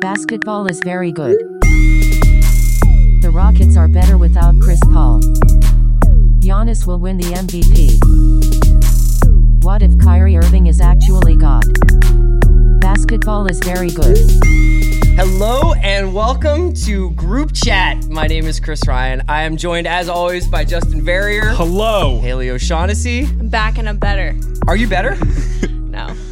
Basketball is very good. The Rockets are better without Chris Paul. Giannis will win the MVP. What if Kyrie Irving is actually God? Basketball is very good. Hello and welcome to Group Chat. My name is Chris Ryan. I am joined as always by Justin Verrier, Hello. Haley O'Shaughnessy. I'm back and I'm better. Are you better?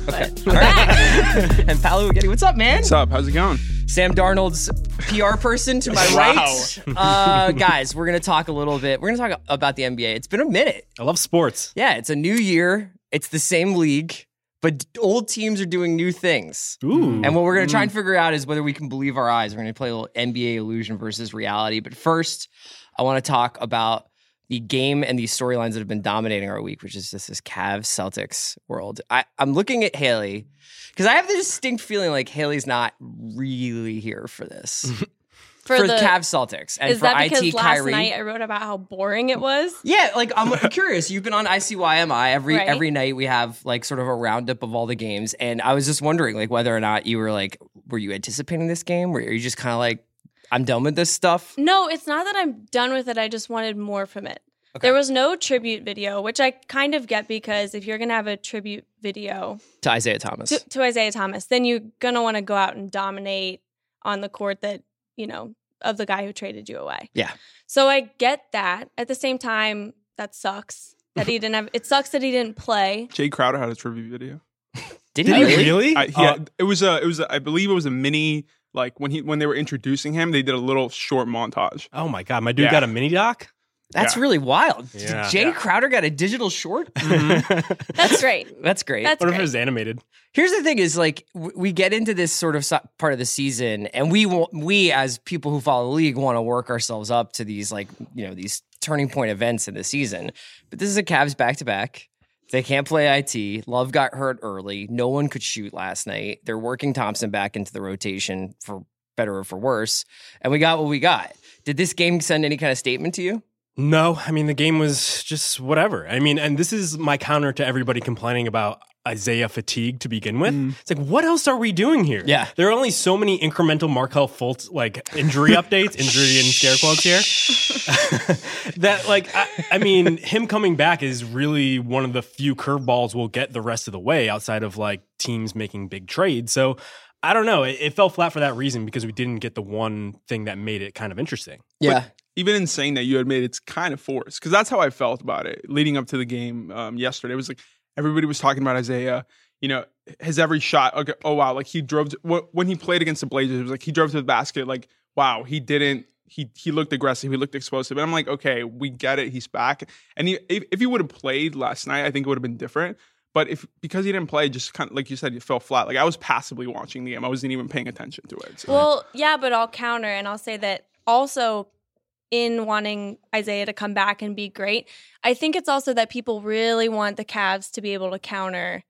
No. But All right. and Paolo Uggetti, what's up, man? What's up? How's it going? Sam Darnold's PR person to my Wow. right. Uh, guys, we're going to talk a little bit. We're going to talk about the NBA. It's been a minute. I love sports. Yeah, it's a new year. It's the same league, but old teams are doing new things. Ooh. And what we're going to try and figure out is whether we can believe our eyes. We're going to play a little NBA illusion versus reality. But first, I want to talk about the game and these storylines that have been dominating our week, which is just this Cavs Celtics world. I, I'm looking at Haley because I have the distinct feeling like Haley's not really here for this. for, for the Cavs Celtics and is for that because IT last Kyrie. night I wrote about how boring it was? Yeah, like I'm curious. You've been on ICYMI every Right. every night. We have like sort of a roundup of all the games, and I was just wondering like whether or not you were like, were you anticipating this game? Or are you just kind of like, I'm done with this stuff? No, it's not that I'm done with it. I just wanted more from it. Okay. There was no tribute video, which I kind of get because if you're going to have a tribute video To Isaiah Thomas. to, to Isaiah Thomas, then you're going to want to go out and dominate on the court that, you know, of the guy who traded you away. Yeah. So I get that. At the same time, that sucks that he didn't have, it sucks that he didn't play. Jay Crowder had a tribute video. Did, Did he he really? really? I, Oh. yeah, uh, it was a. It was. A, I believe it was a mini. Like when he when they were introducing him, they did a little short montage. Oh my god, my dude Yeah. got a mini doc. That's Yeah. really wild. Yeah. Jay Yeah. Crowder got a digital short. Mm-hmm. That's great. That's great. That's what if it was animated? Here's the thing: is like we get into this sort of so- part of the season, and we want, we as people who follow the league want to work ourselves up to these like you know these turning point events in the season. But this is a Cavs back to back. They can't play IT. Love got hurt early. No one could shoot last night. They're working Thompson back into the rotation for better or for worse, and we got what we got. Did this game send any kind of statement to you? No, I mean the game was just whatever. I mean, and this is my counter to everybody complaining about Isaiah fatigue to begin with. It's like, what else are we doing here? Yeah. there are only so many incremental Markelle Fultz like injury updates, injury and scare quotes here. that like, I, I mean, him coming back is really one of the few curveballs we'll get the rest of the way outside of like teams making big trades. So. I don't know. It, it fell flat for that reason because we didn't get the one thing that made it kind of interesting. Yeah, Even in saying that, you admit it's kind of forced because that's how I felt about it leading up to the game um, yesterday. It was like everybody was talking about Isaiah. You know, his every shot. Okay, oh wow, like he drove to, when he played against the Blazers. It was like he drove to the basket. Like wow, he didn't. He he looked aggressive. He looked explosive. And I'm like, okay, we get it. He's back. And he, if, if he would have played last night, I think it would have been different. But if because he didn't play, just kind of like you said, you fell flat. Like I was passively watching the game. I wasn't even paying attention to it. So. Well, yeah, but I'll counter and I'll say that also in wanting Isaiah to come back and be great, I think it's also that people really want the Cavs to be able to counter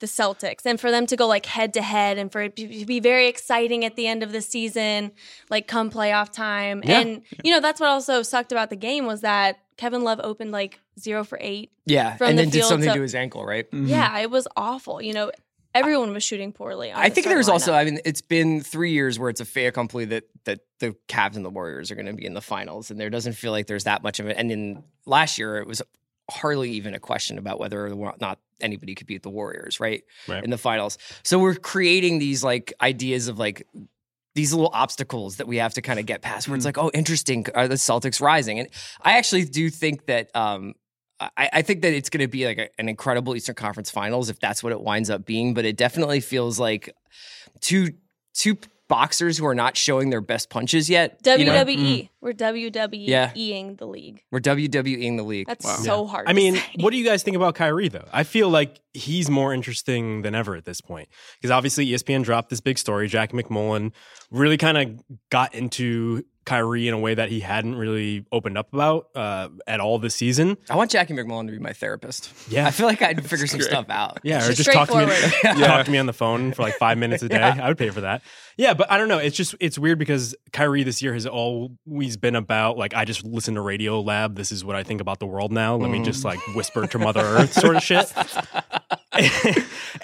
the Celtics and for them to go like head to head and for it to be very exciting at the end of the season, like come playoff time. Yeah. And you know, that's what also sucked about the game was that Kevin Love opened like 0 for 8. yeah, From and the then did field something to- to his ankle, right? Mhm. Yeah, it was awful. You know, everyone was shooting poorly. on I the think starting there's also. I mean, it's been three years where it's a fait accompli that that the Cavs and the Warriors are going to be in the finals, and there doesn't feel like there's that much of it. And in last year, it was hardly even a question about whether or not anybody could beat the Warriors, right? Right. In the finals. So we're creating these like ideas of like these little obstacles that we have to kind of get past where it's like, oh, interesting. Are the Celtics rising? And I actually do think that um I, I think that it's going to be like a, an incredible Eastern Conference Finals if that's what it winds up being. But it definitely feels like two two boxers who are not showing their best punches yet. you know? WWE. Mm-hmm. We're WWEing the league. We're WWEing the league. That's Wow. so hard. I to mean, say. what do you guys think about Kyrie though? I feel like he's more interesting than ever at this point because obviously ESPN dropped this big story. Jackie MacMullan really kind of got into Kyrie in a way that he hadn't really opened up about uh, at all this season. I want Jackie MacMullan to be my therapist. Yeah. I feel like I'd figure some great. stuff out. Yeah, or Just just talk to me. Yeah. talk to me on the phone for like five minutes a day. I would pay for that. Yeah, but I don't know. It's just it's weird because Kyrie this year has always been about like I just listen to Radio Lab. This is what I think about the world now. Let me just like whisper to Mother Earth sort of shit.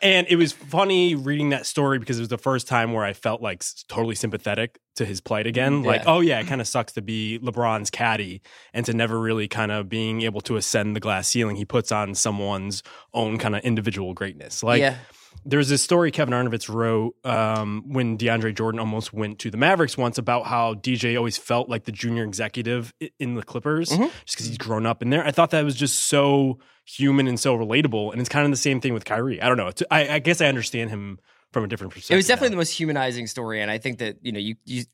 and it was funny reading that story because it was the first time where I felt like totally sympathetic to his plight again. Mm, like, oh yeah, it kind of sucks to be LeBron's caddy and to never really kind of being able to ascend the glass ceiling he puts on someone's own kind of individual greatness. Like, yeah. There's this story Kevin Arnovitz wrote um, when DeAndre Jordan almost went to the Mavericks once about how DJ always felt like the junior executive in the Clippers Mhm. just because he's grown up in there. I thought that was just so human and so relatable. And it's kind of the same thing with Kyrie. I don't know. It's, I, I guess I understand him from a different perspective. It was definitely the most humanizing story, and I think that you know you you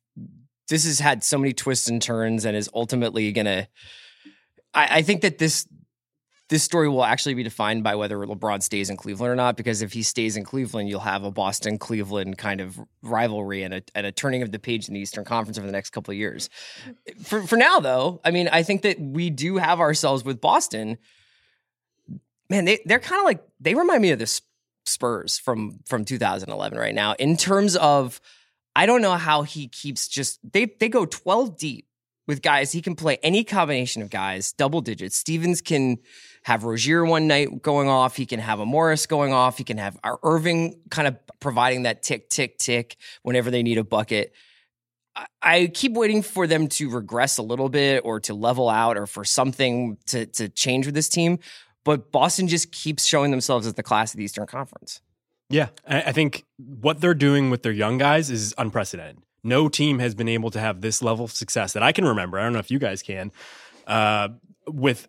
this has had so many twists and turns, and is ultimately gonna. I, I think that this this story will actually be defined by whether LeBron stays in Cleveland or not. Because if he stays in Cleveland, you'll have a Boston Cleveland kind of rivalry and a and a turning of the page in the Eastern Conference over the next couple of years. For for now, though, I mean, I think that we do have ourselves with Boston. Man, they they're kind of like they remind me of the Spurs from from 2011 right now in terms of I don't know how he keeps just they they go 12 deep with guys. He can play any combination of guys, double digits. Stevens can have Rozier one night going off. He can have a Morris going off. He can have our Irving kind of providing that tick, tick, tick whenever they need a bucket. I- keep waiting for them to regress a little bit or to level out or for something to to change with this team. But Boston just keeps showing themselves as the class of the Eastern Conference. Yeah, I think what they're doing with their young guys is unprecedented. No team has been able to have this level of success that I can remember. I don't know if you guys can, uh, with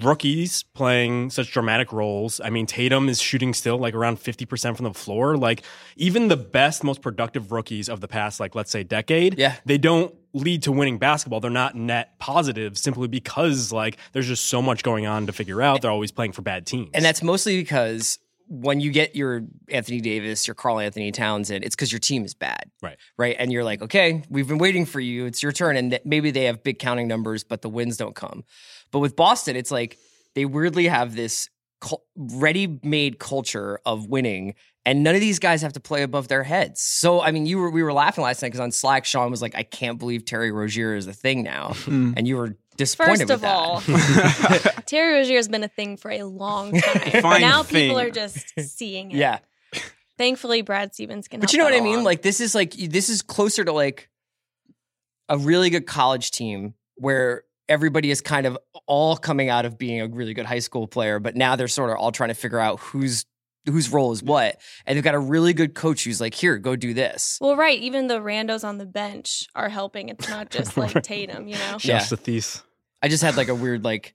rookies playing such dramatic roles. I mean, Tatum is shooting still like around 50% from the floor. Like, even the best, most productive rookies of the past, like, let's say, decade, Yeah. they don't lead to winning basketball. They're not net positive simply because, like, there's just so much going on to figure out. They're always playing for bad teams. And that's mostly because when you get your Anthony Davis, your Carl Anthony Townsend, it's because your team is bad. Right. Right. And you're like, okay, we've been waiting for you. It's your turn. And th- maybe they have big counting numbers, but the wins don't come. But with Boston, it's like they weirdly have this cul- ready made culture of winning. And none of these guys have to play above their heads. So, I mean, you were we were laughing last night because on Slack, Sean was like, "I can't believe Terry Rozier is a thing now," hmm. and you were disappointed First of all, Terry Rozier has been a thing for a long time. Fine now thing. people are just seeing it. yeah. Thankfully, Brad Stevens can. But you know what I mean? along. Like this is like this is closer to like a really good college team where everybody is kind of all coming out of being a really good high school player, but now they're sort of all trying to figure out who's whose role is what. And they've got a really good coach who's like, here, go do this. Well, right. Even the randos on the bench are helping. It's not just like Tatum, you know? Yeah. Just the thief. I just had like a weird like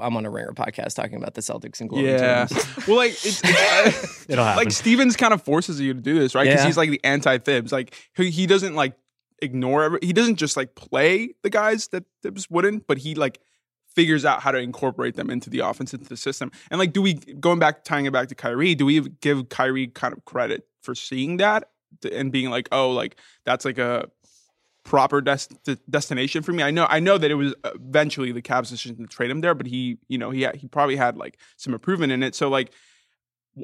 I'm on a ringer podcast talking about the Celtics and glowing Yeah. terms. well, like it's, it's It'll happen. like Stevens kind of forces you to do this, right? Because Yeah. he's like the anti-Thibs. Like he, he doesn't like ignore. Every, he doesn't just like play the guys that Thibs wouldn't, but he like figures out how to incorporate them into the offense, into the system. And like, do we going back tying it back to Kyrie? Do we give Kyrie kind of credit for seeing that and being like, oh, like that's like a proper des- destination for me. I know I know that it was eventually the Cavs decision to trade him there, but he, you know, he had, he probably had like some improvement in it. So like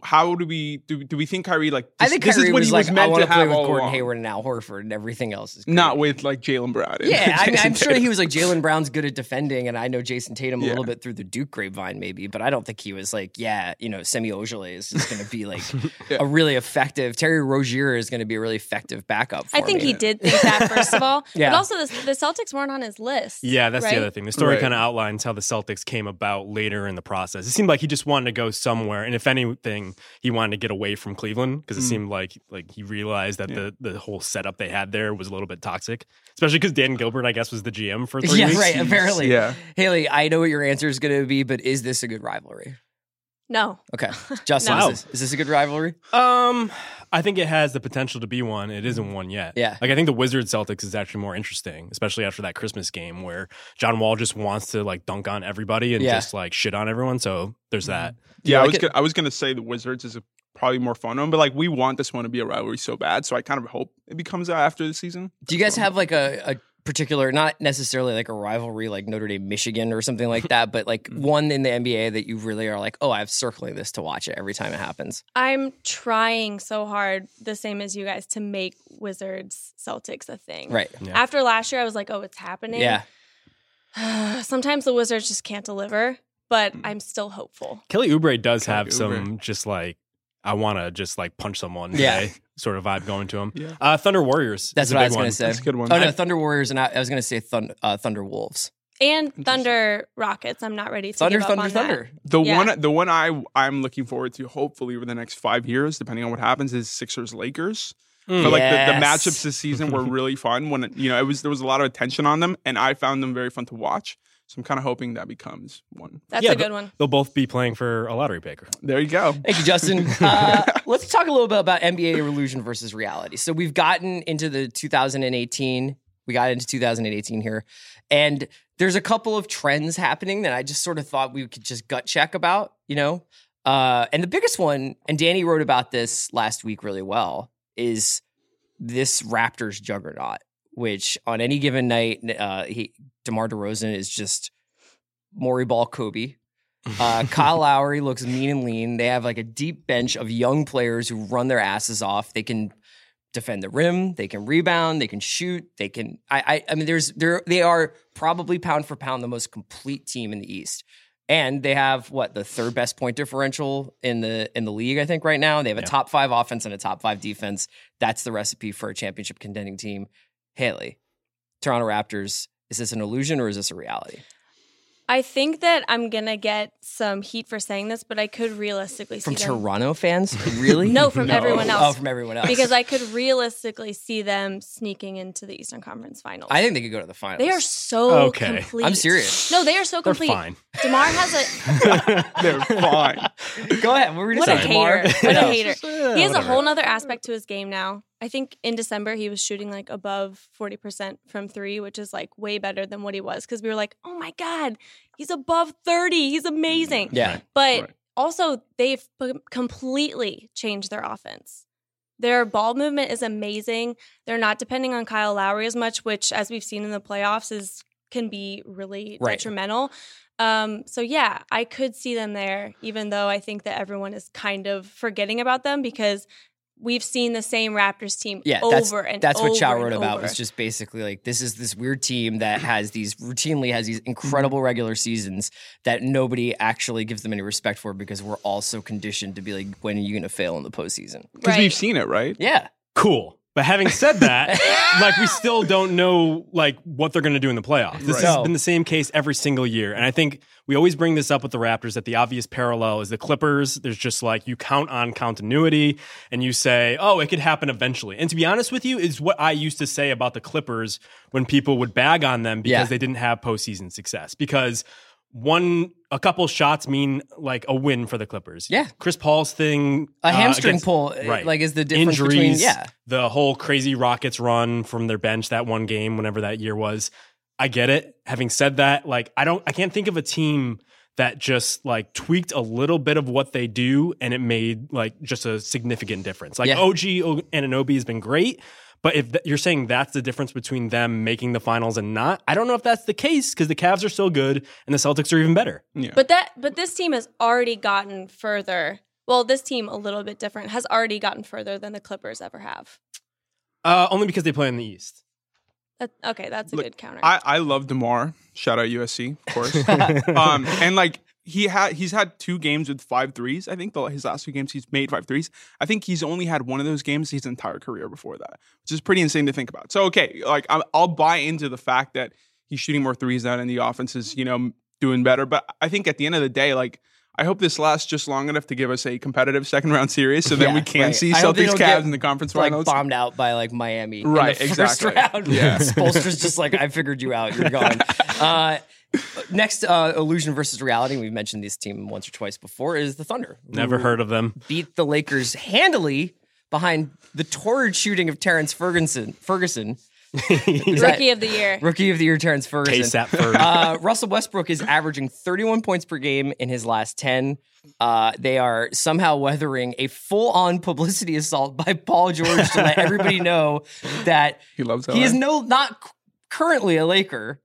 how do we do do we think Kyrie like I this, think this Kyrie is what was he like, was I meant want to to play have with Gordon along. Hayward and Al Horford and everything else is Not with like Jaylen Brown. and Yeah, I mean, I'm sure he was like Jaylen Brown's good at defending, and I know Jayson Tatum a little bit through the Duke grapevine, maybe, but I don't think he was like, yeah, you know, Semi Ojeleye is just going to be like Yeah. a really effective. Terry Rozier is going to be a really effective backup. For I think me. he did think that, first of all. Yeah. But also, the, the Celtics weren't on his list. Yeah, that's right? the other thing. The story Right. kind of outlines how the Celtics came about later in the process. It seemed like he just wanted to go somewhere, and if anything, he wanted to get away from Cleveland because it Mm. seemed like like he realized that Yeah. the the whole setup they had there was a little bit toxic, especially because Dan Gilbert, I guess, was the GM for three Yeah, weeks. right. Apparently, Yeah. Haley, I know what your answer is going to be, but is this a good rivalry? No. Okay, Justin, No. is, this, is this a good rivalry? Um, I think it has the potential to be one. It isn't one yet. Yeah. Like I think the Wizards Celtics is actually more interesting, especially after that Christmas game where John Wall just wants to like dunk on everybody and Yeah. just like shit on everyone. So there's that. Do you Yeah, I like was it? gonna, I was gonna say the Wizards is a, probably more fun one, but like we want this one to be a rivalry so bad, so I kind of hope it becomes that after the season. Do you guys have like a, a particular, not necessarily like a rivalry like Notre Dame Michigan or something like that, but like mm. one in the NBA that you really are like, oh, I'm circling this to watch it every time it happens? I'm trying so hard, the same as you guys, to make Wizards Celtics a thing. Right. Yeah. After last year, I was like, oh, it's happening. Yeah. Sometimes the Wizards just can't deliver. but mm. I'm still hopeful. Kelly Oubre does Kelly have Oubre. some just like I want to just like punch someone Yeah. today sort of vibe going to him. Yeah. Uh, Thunder Warriors. That's what I was going to say. That's a good one. Oh no, Thunder Warriors, and I, I was going to say Thun, uh, Thunder Wolves. And Thunder Rockets. I'm not ready to Thunder, give up Thunder, that. Thunder. The Yeah. one, the one I I'm looking forward to, hopefully over the next five years, depending on what happens, is Sixers Lakers. Mm. But like the, the matchups this season were really fun. When you know it was there was a lot of attention on them, and I found them very fun to watch. So I'm kind of hoping that becomes one. That's Yeah, a good one. They'll both be playing for a lottery picker. There you go. Thank you, Justin. Uh, let's talk a little bit about NBA illusion versus reality. So we've gotten into the 2018. We got into 2018 here, and there's a couple of trends happening that I just sort of thought we could just gut check about. You know, uh, and the biggest one, and Danny wrote about this last week really well, is this Raptors juggernaut. Which on any given night, uh, he DeMar DeRozan is just Maury Ball Kobe. Uh, Kyle Lowry looks mean and lean. They have like a deep bench of young players who run their asses off. They can defend the rim. They can rebound. They can shoot. They can. I. I, I mean, there's there. They are probably pound for pound the most complete team in the East. And they have what the third best point differential in the in the league, I think, right now. They have a Yeah. top five offense and a top five defense. That's the recipe for a championship contending team. Haley, Toronto Raptors. Is this an illusion or is this a reality? I think that I'm gonna get some heat for saying this, but I could realistically From see them From Toronto fans, really? No, from everyone oh, else. Oh, from everyone else. because I could realistically see them sneaking into the Eastern Conference Finals. I think they could go to the finals. they are so Okay. complete. I'm serious. No, they are so complete. They're complete. fine. Demar has a They're fine. Go ahead. What were you what a hater. What a hater. He has a whole nother aspect to his game now. I think in December he was shooting like above 40% from three, which is like way better than what he was because we were like, oh my God, he's above 30. He's amazing. Yeah. But Right. also, they've p- completely changed their offense. Their ball movement is amazing. They're not depending on Kyle Lowry as much, which, as we've seen in the playoffs, is can be really Right. detrimental. Um, so yeah, I could see them there, even though I think that everyone is kind of forgetting about them because we've seen the same Raptors team Yeah, over that's, and that's what Chau wrote about. over. Was just basically like this is this weird team that has these routinely has these incredible regular seasons that nobody actually gives them any respect for because we're all so conditioned to be like, when are you going to fail in the postseason? Because Right. we've seen it, right? Yeah, Cool. But having said that, like we still don't know like what they're going to do in the playoffs. This Right. has No. been the same case every single year, and I think we always bring this up with the Raptors that the obvious parallel is the Clippers. There's just like you count on continuity, and you say, "Oh, it could happen eventually." And to be honest with you, is what I used to say about the Clippers when people would bag on them because Yeah. they didn't have postseason success because. One, a couple shots mean like a win for the Clippers. Yeah. Chris Paul's thing, a uh, hamstring against- pull, right. like is the difference injuries, between yeah. the whole crazy Rockets run from their bench that one game, whenever that year was. I get it. Having said that, like I don't, I can't think of a team that just like tweaked a little bit of what they do and it made like just a significant difference. Like Yeah. OG Anunoby has been great. But if th- you're saying that's the difference between them making the finals and not, I don't know if that's the case because the Cavs are so good and the Celtics are even better. Yeah. But that but this team has already gotten further. Well, this team a little bit different has already gotten further than the Clippers ever have. Uh, only because they play in the East. That, okay, that's a Look, good counter. I, I love Demar. Shout out USC, of course. um, and like he had he's had two games with five threes. I think the, his last two games he's made five threes. I think he's only had one of those games his entire career before that, which is pretty insane to think about. So okay, like I'll, I'll buy into the fact that he's shooting more threes now and the offense is you know doing better. But I think at the end of the day, like. I hope this lasts just long enough to give us a competitive second round series, so then Yeah, we can right. see I Celtics Cavs in the conference like finals. bombed out by like Miami, Right, the first exactly. Round. Yeah. Spoelstra's just like, I figured you out. You're gone. Uh, next, uh, illusion versus reality. We've mentioned this team once or twice before. Is the Thunder? Never heard of them. Beat the Lakers handily behind the torrid shooting of Terrence Ferguson. Ferguson, Rookie of the year. rookie of the year, Terrence Ferguson. KSAP Ferg. Uh, Russell Westbrook is averaging 31 points per game in his last 10. Uh, they are somehow weathering a full on publicity assault by Paul George to let everybody know that he loves he is no not currently a Laker,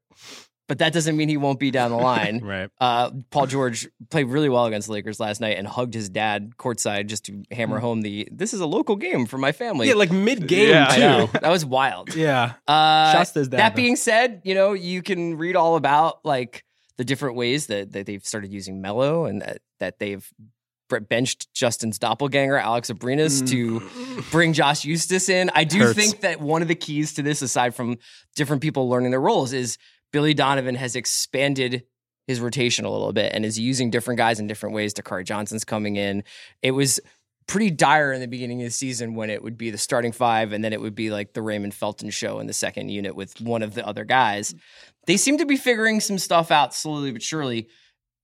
but that doesn't mean he won't be down the line. right. Uh, Paul George played really well against the Lakers last night and hugged his dad courtside just to hammer home the this is a local game for my family. Yeah, like mid game Yeah, I I know. too. that was wild. Yeah. Uh, Shouts to his dad, that though. being said, you know, you can read all about like the different ways that, that they've started using Melo and that, that they've benched Justin's doppelganger, Alex Abrines, to bring Josh Huestis in. I do Hurts. think that one of the keys to this, aside from different people learning their roles, is Billy Donovan has expanded his rotation a little bit and is using different guys in different ways. Dakari Johnson's coming in. It was pretty dire in the beginning of the season when it would be the starting five and then it would be like the Raymond Felton show in the second unit with one of the other guys. They seem to be figuring some stuff out slowly but surely.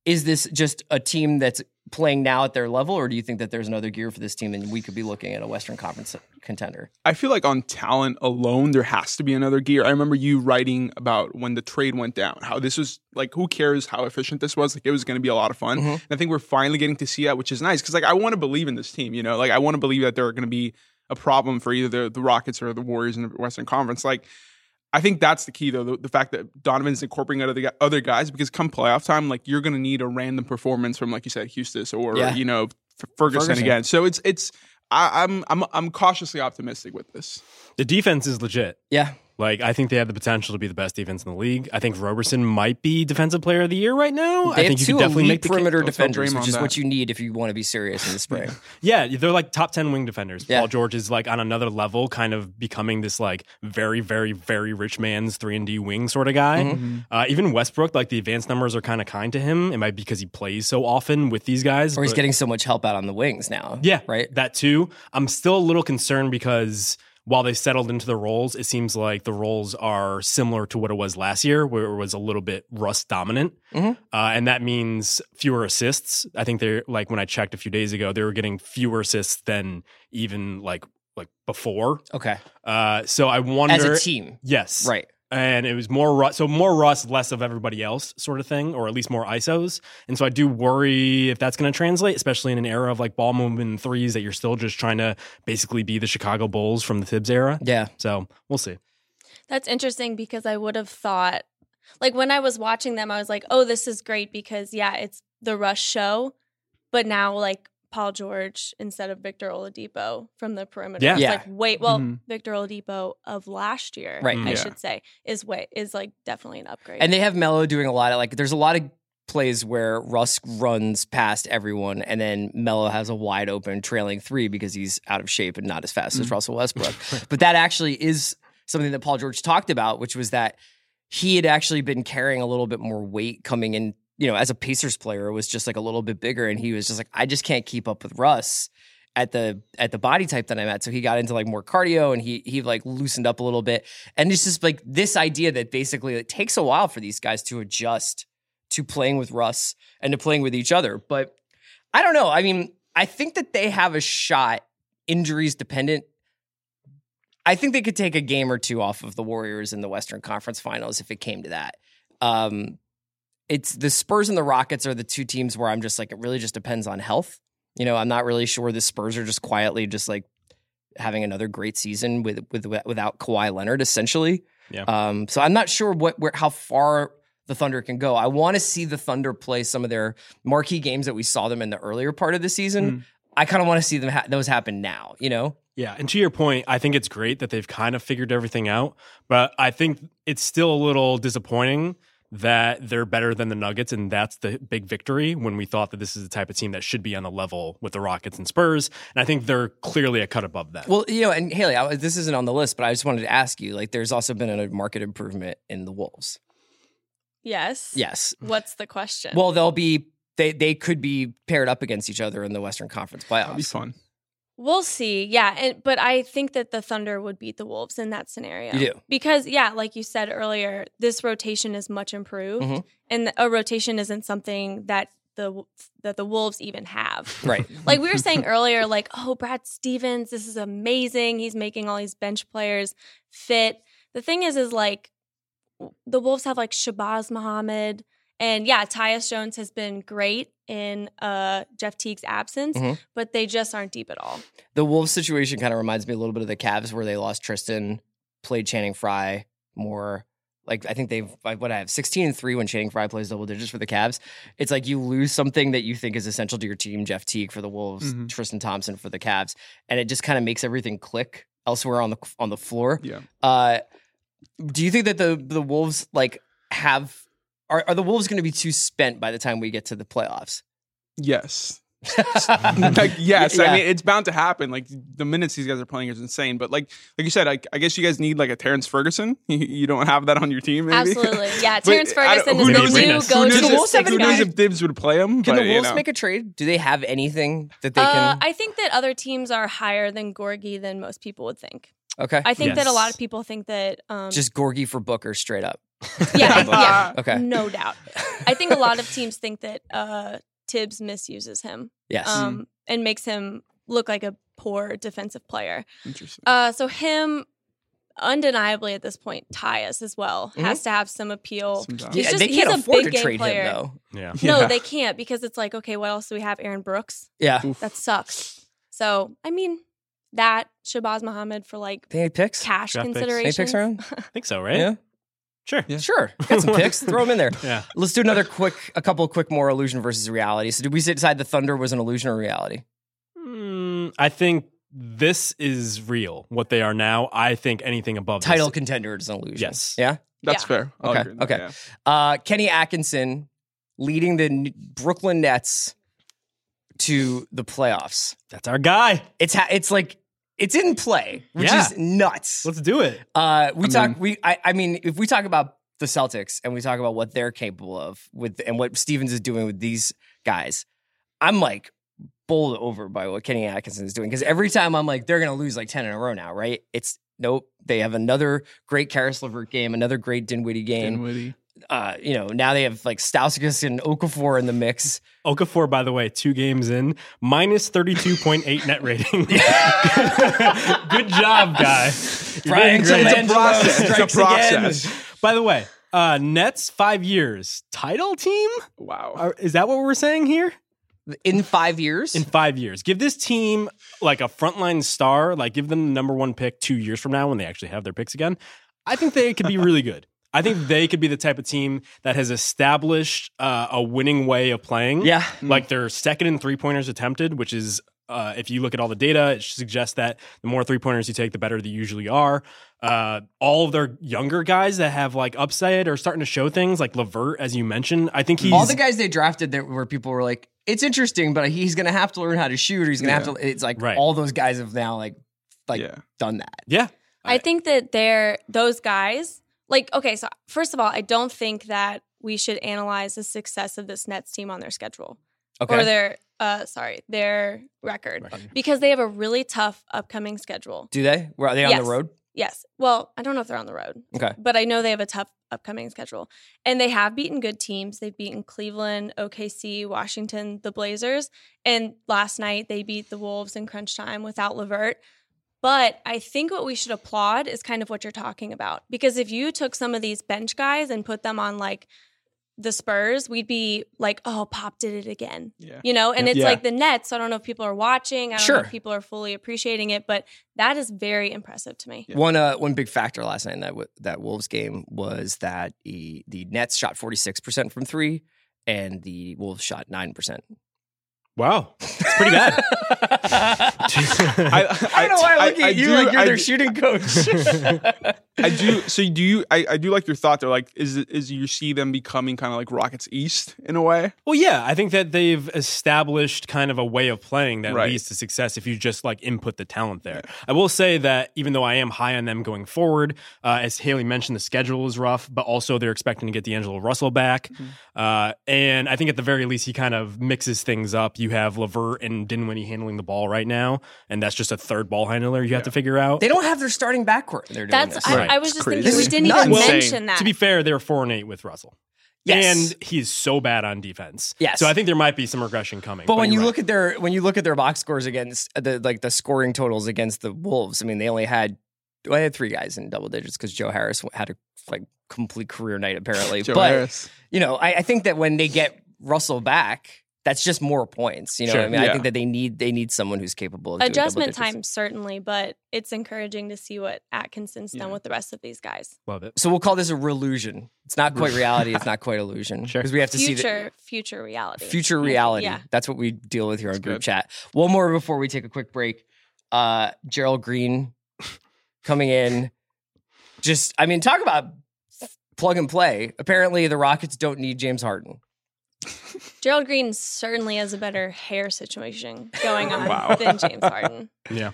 Is this just a team that's playing now at their level, or do you think that there's another gear for this team and we could be looking at a Western Conference contender? I feel like on talent alone, there has to be another gear. I remember you writing about when the trade went down, how this was like, who cares how efficient this was? Like, it was going to be a lot of fun. Mhm. And I think we're finally getting to see that, which is nice because, like, I want to believe in this team, you know, like, I want to believe that they're going to be a problem for either the, the Rockets or the Warriors in the Western Conference. Like, I think that's the key, though, the, the fact that Donovan's incorporating other, gu- other guys because come playoff time, like, you're going to need a random performance from, like you said, Huestis or, Yeah. you know, F- Ferguson, Ferguson. again. So it's, it's, I, I'm, I'm, I'm cautiously optimistic with this. The defense is legit. Yeah. Like I think they have the potential to be the best defense in the league. I think Roberson might be defensive player of the year right now. They I have think you two could definitely elite make perimeter defenders, which is that. what you need if you want to be serious in the spring. Yeah, they're like top 10 wing defenders. Yeah. Paul George is like on another level, kind of becoming this like very, very, very rich man's 3 and D wing sort of guy. Mm-hmm. Uh, even Westbrook, like the advanced numbers are kind of kind to him. It might be because he plays so often with these guys. or he's but- getting so much help out on the wings now. Yeah, Right? That too. I'm still a little concerned because while they settled into the roles, it seems like the roles are similar to what it was last year, where it was a little bit Russ dominant, Mhm. uh, and that means fewer assists. I think they're like when I checked a few days ago, they were getting fewer assists than even like like before. Okay. Uh, so I wonder As a team. Yes, Right. And it was more Russ, so more Russ, less of everybody else, sort of thing, or at least more ISOs. And so I do worry if that's going to translate, especially in an era of like ball movement threes that you're still just trying to basically be the Chicago Bulls from the Thibs era. Yeah. So we'll see. That's interesting because I would have thought, like when I was watching them, I was like, oh, this is great because, yeah, it's the Russ show. But now, like, Paul George instead of Victor Oladipo from the perimeter. Yeah. It's Yeah. like, wait, well, Mhm. Victor Oladipo of last year, Right. I Yeah. should say, is way is like definitely an upgrade. And they have Melo doing a lot of like there's a lot of plays where Russ runs past everyone and then Melo has a wide open trailing three because he's out of shape and not as fast as Russell Westbrook. but that actually is something that Paul George talked about, which was that he had actually been carrying a little bit more weight coming in, you know, as a Pacers player, was just like a little bit bigger and he was just like, I just can't keep up with Russ at the at the body type that I'm at. So he got into like more cardio and he he like loosened up a little bit. And it's just like this idea that basically it takes a while for these guys to adjust to playing with Russ and to playing with each other. But I don't know. I mean, I think that they have a shot, injuries dependent. I think they could take a game or two off of the Warriors in the Western Conference Finals if it came to that. Um, it's the Spurs and the Rockets are the two teams where I'm just like it really just depends on health. You know, I'm not really sure the Spurs are just quietly just like having another great season with with without Kawhi Leonard essentially. Yeah. Um, so I'm not sure what where how far the Thunder can go. I want to see the Thunder play some of their marquee games that we saw them in the earlier part of the season. I kind of want to see them ha- those happen now. You know, Yeah, and to your point, I think it's great that they've kind of figured everything out, but I think it's still a little disappointing that they're better than the Nuggets, and that's the big victory when we thought that this is the type of team that should be on the level with the Rockets and Spurs. And I think they're clearly a cut above that. Well, you know, and Haley, I, this isn't on the list, but I just wanted to ask you. Like, there's also been a market improvement in the Wolves. yes. Yes. What's the question? Well, they'll be they they could be paired up against each other in the Western Conference That'd be fun. We'll see. Yeah, and but I think that the Thunder would beat the Wolves in that scenario. You do. Because yeah, like you said earlier, this rotation is much improved Mhm. and a rotation isn't something that the that the Wolves even have. Right. Like we were saying earlier like, "Oh, Brad Stevens, this is amazing. He's making all these bench players fit." The thing is is like the Wolves have like Shabazz Muhammad and yeah, Tyus Jones has been great in uh Jeff Teague's absence, Mhm. but they just aren't deep at all. The Wolves situation kind of reminds me a little bit of the Cavs where they lost Tristan, played Channing Frye more. Like I think they've like, what I have 16 and 3 when Channing Frye plays double digits for the Cavs. It's like you lose something that you think is essential to your team, Jeff Teague for the Wolves, Mhm. Tristan Thompson for the Cavs, and it just kind of makes everything click elsewhere on the on the floor. Yeah. Uh, do you think that the the Wolves like have are, are the Wolves going to be too spent by the time we get to the playoffs? Yes. like yes, I mean it's bound to happen. Like the minutes these guys are playing is insane. But like like you said, I, I guess you guys need like a Terrence Ferguson. You, you don't have that on your team, maybe. Absolutely. Yeah, Terrence Ferguson who is knows the new Who go-to Who the Wolves knows, have if, who knows if Thibs would play him? Can but, the you Wolves know. make a trade? Do they have anything that they Uh, can? I think that other teams are higher than Gorgui than most people would think. okay, I think that a lot of people think that um, just Gorgui for Booker straight up. yeah, yeah, Okay. no doubt. I think a lot of teams think that uh, Thibs misuses him Yes. um, and makes him look like a poor defensive player. Interesting. Uh, so him, undeniably at this point, Tyus as well Mhm. has to have some appeal. Some time. he's yeah, just- they can't a afford big to game trade player. him though. Yeah. No, Yeah. they can't because it's like, okay, what else do we have? Aaron Brooks. Yeah. Oof. That sucks. So I mean, that Shabazz Muhammad for like They any picks? cash Draft picks. Any Any picks around? I think so, right? Yeah. Sure. Yeah. Sure. Got some picks. Throw them in there. Yeah. Let's do another quick, a couple of quick more illusion versus reality. So, did we decide the Thunder was an illusion or reality? Mm, I think this is real. What they are now. I think anything above this- Title contender is an illusion. Yes. Yeah. That's Yeah. fair. I'll Okay, agree that, okay. yeah. Uh, Kenny Atkinson leading the N- Brooklyn Nets to the playoffs. That's our guy. It's ha- it's like it's in play, which Yeah. is nuts. Let's do it. Uh, we I talk. mean- we. I, I mean, if we talk about the Celtics and we talk about what they're capable of with and what Stevens is doing with these guys, I'm like bowled over by what Kenny Atkinson is doing because every time I'm like they're gonna lose like ten in a row now, right? It's nope. They have another great Caris LeVert game, another great Dinwiddie game. Dinwiddie. Uh, you know, now they have like Stauskas and Okafor in the mix. Okafor, by the way, two games in, minus 32.8 net rating. Good job, guy. Brian doing. It's a process. It's a strikes again. By the way, uh, Nets, five years. Title team? Wow. Are- Is that what we're saying here? In five years, In five years. Give this team like a frontline star, like give them the number one pick two years from now when they actually have their picks again. I think they could be really good. I think they could be the type of team that has established uh, a winning way of playing. yeah, Like they're second in three pointers attempted, which is, uh, if you look at all the data, it suggests that the more three pointers you take, the better they usually are. Uh, all of their younger guys that have like upside are starting to show things, like LeVert, as you mentioned. I think he's all the guys they drafted that where people were like, it's interesting, but he's gonna have to learn how to shoot, or he's gonna have to. It's like Right. all those guys have now like like Yeah. done that. yeah. I think that they're those guys. Like, okay, so first of all, I don't think that we should analyze the success of this Nets team on their schedule Okay, or their uh sorry, their record. Because they have a really tough upcoming schedule. do they? Were are they on Yes. the road? Yes. Well, I don't know if they're on the road, Okay, but I know they have a tough upcoming schedule. And they have beaten good teams. They've beaten Cleveland, OKC, Washington, the Blazers. And last night they beat the Wolves in crunch time without Levert. But I think what we should applaud is kind of what you're talking about. Because if you took some of these bench guys and put them on like the Spurs, we'd be like, oh, Pop did it again. Yeah. You know, and it's Yeah. like the Nets. So I don't know if people are watching. I don't know Sure. if people are fully appreciating it, but that is very impressive to me. Yeah. one uh one big factor last night in that w- that Wolves game was that the the Nets shot forty six percent from three, and the Wolves shot nine percent. Wow. It's pretty bad. I, I don't know why I look I- I at you do- like you're I their shooting coach. I do. So do you? I, I do like your thought there. Like, is is you see them becoming kind of like Rockets East in a way? Well, yeah, I think that they've established kind of a way of playing that Right. leads to success if you just like input the talent there. I will say that even though I am high on them going forward, uh, as Haley mentioned, the schedule is rough, but also they're expecting to get D'Angelo Russell back. Mm-hmm. Uh, and I think at the very least, he kind of mixes things up. You have Levert and Dinwiddie handling the ball right now, and that's just a third ball handler you have to figure out. they don't have their starting backcourt. They're doing That's this. I, Right. I was just crazy. thinking we didn't even nuts. mention that. To be fair, they're four and eight with Russell. Yes. And he's so bad on defense. Yes. So I think there might be some regression coming. But when you're right. look at their when you look at their box scores against uh, the like the scoring totals against the Wolves, I mean they only had well, they had three guys in double digits because Joe Harris had a like complete career night apparently. Joe but Harris. you know, I, I think that when they get Russell back, that's just more points. You know, what I Sure. mean, I think that they need they need someone who's capable of doing Adjustment digits. time, certainly, but it's encouraging to see what Atkinson's done with the rest of these guys. love it. So we'll call this a relusion. It's not quite reality. It's not quite illusion. Sure. Because we have to see the Future, future reality. future reality. Yeah. That's what we deal with here on That's group good. chat. One more before we take a quick break. Uh Gerald Green coming in. Just I mean, talk about plug and play. Apparently, the Rockets don't need James Harden. Gerald Green certainly has a better hair situation going on Wow. than James Harden. Yeah.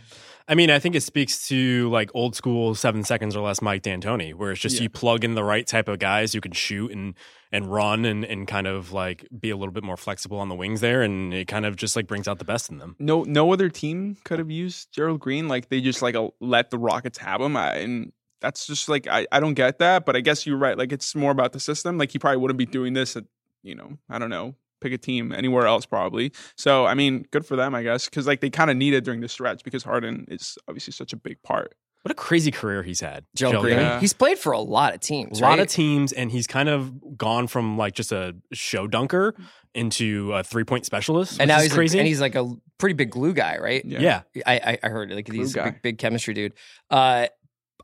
I mean, I think it speaks to like old school seven seconds or less Mike D'Antoni, where it's just Yeah. you plug in the right type of guys who can shoot and and run and, and kind of like be a little bit more flexible on the wings there, and it kind of just like brings out the best in them. no no other team could have used Gerald Green. Like they just like let the Rockets have him, I, and that's just like I, I don't get that. But I guess you're right. Like it's more about the system. Like he probably wouldn't be doing this at you know I don't know pick a team anywhere else probably. So I mean, good for them I guess because like they kind of need it during the stretch because Harden is obviously such a big part. What a crazy career he's had, Joe, Gerald Green. Yeah. He's played for a lot of teams. A lot right? of teams, and he's kind of gone from like just a show dunker into a three point specialist. and now he's crazy. A, and he's like a pretty big glue guy, right? yeah. I I, I heard like Glue he's a big, big chemistry dude. Uh,